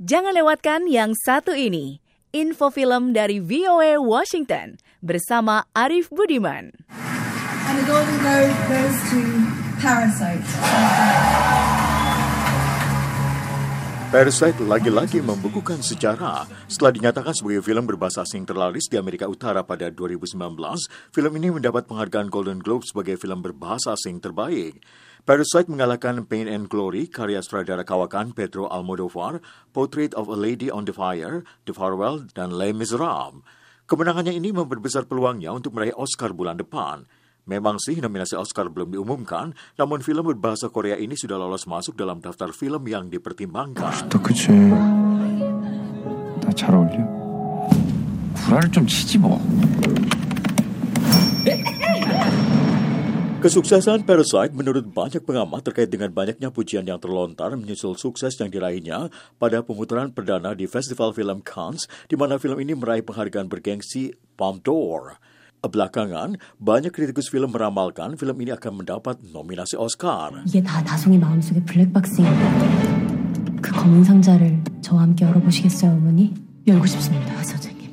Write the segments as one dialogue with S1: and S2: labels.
S1: Jangan lewatkan yang satu ini. Info film dari VOA Washington bersama Arif Budiman.
S2: And the Golden Globe goes to Parasite.
S3: Parasite lagi-lagi membukukan sejarah. Setelah dinyatakan sebagai film berbahasa asing terlaris di Amerika Utara pada 2019, film ini mendapat penghargaan Golden Globe sebagai film berbahasa asing terbaik. Parasite mengalahkan Pain and Glory, karya sutradara kawakan Pedro Almodovar, Portrait of a Lady on the Fire, The Farewell, dan Les Miserables. Kemenangannya ini memperbesar peluangnya untuk meraih Oscar bulan depan. Memang sih nominasi Oscar belum diumumkan, namun film berbahasa Korea ini sudah lolos masuk dalam daftar film yang dipertimbangkan. Kesuksesan Parasite menurut banyak pengamat terkait dengan banyaknya pujian yang terlontar menyusul sukses yang diraihnya pada pemutaran perdana di Festival Film Cannes, di mana film ini meraih penghargaan bergengsi Palme d'Or. Belakangan, banyak kritikus film meramalkan film ini akan mendapat nominasi Oscar.
S4: 이게 다 다송이 마음속의 블랙박스인 그 검은 상자를 저와 함께 열어보시겠어요, 어머니? 열고 싶습니다, 선생님.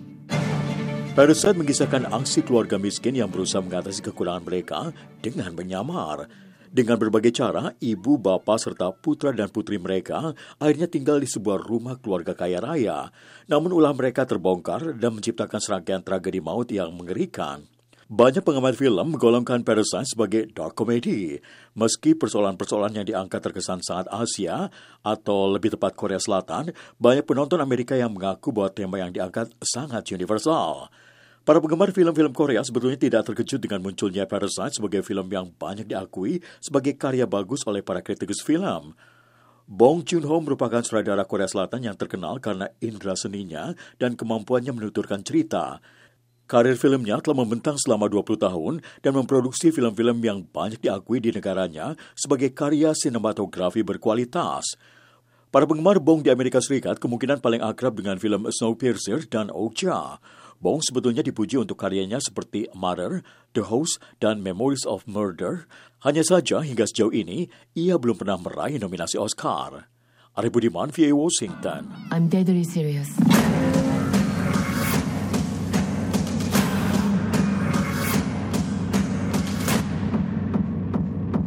S3: Parasite mengisahkan aksi keluarga miskin yang berusaha mengatasi kekurangan mereka dengan menyamar. Dengan berbagai cara, ibu, bapak, serta putra dan putri mereka akhirnya tinggal di sebuah rumah keluarga kaya raya. Namun ulah mereka terbongkar dan menciptakan serangkaian tragedi maut yang mengerikan. Banyak pengamat film menggolongkan Parasite sebagai dark comedy. Meski persoalan-persoalan yang diangkat terkesan sangat Asia, atau lebih tepat Korea Selatan, banyak penonton Amerika yang mengaku bahwa tema yang diangkat sangat universal. Para penggemar film-film Korea sebetulnya tidak terkejut dengan munculnya Parasite sebagai film yang banyak diakui sebagai karya bagus oleh para kritikus film. Bong Joon-ho merupakan sutradara Korea Selatan yang terkenal karena indera seninya dan kemampuannya menuturkan cerita. Karir filmnya telah membentang selama 20 tahun dan memproduksi film-film yang banyak diakui di negaranya sebagai karya sinematografi berkualitas. Para penggemar Bong di Amerika Serikat kemungkinan paling akrab dengan film Snowpiercer dan Okja. Bong sebetulnya dipuji untuk karyanya seperti Mother, The Host, dan Memories of Murder. Hanya saja hingga sejauh ini, ia belum pernah meraih nominasi Oscar. Ari Budiman, VA Washington.
S4: I'm deadly serious.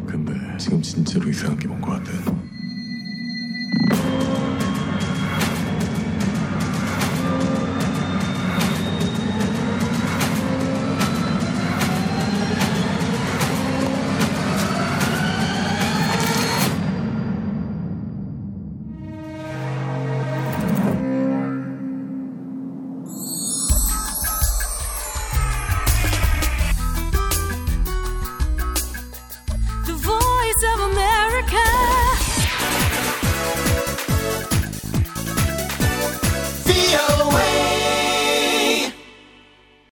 S5: 근데 지금 진짜로 이상한 게 뭔 것 같아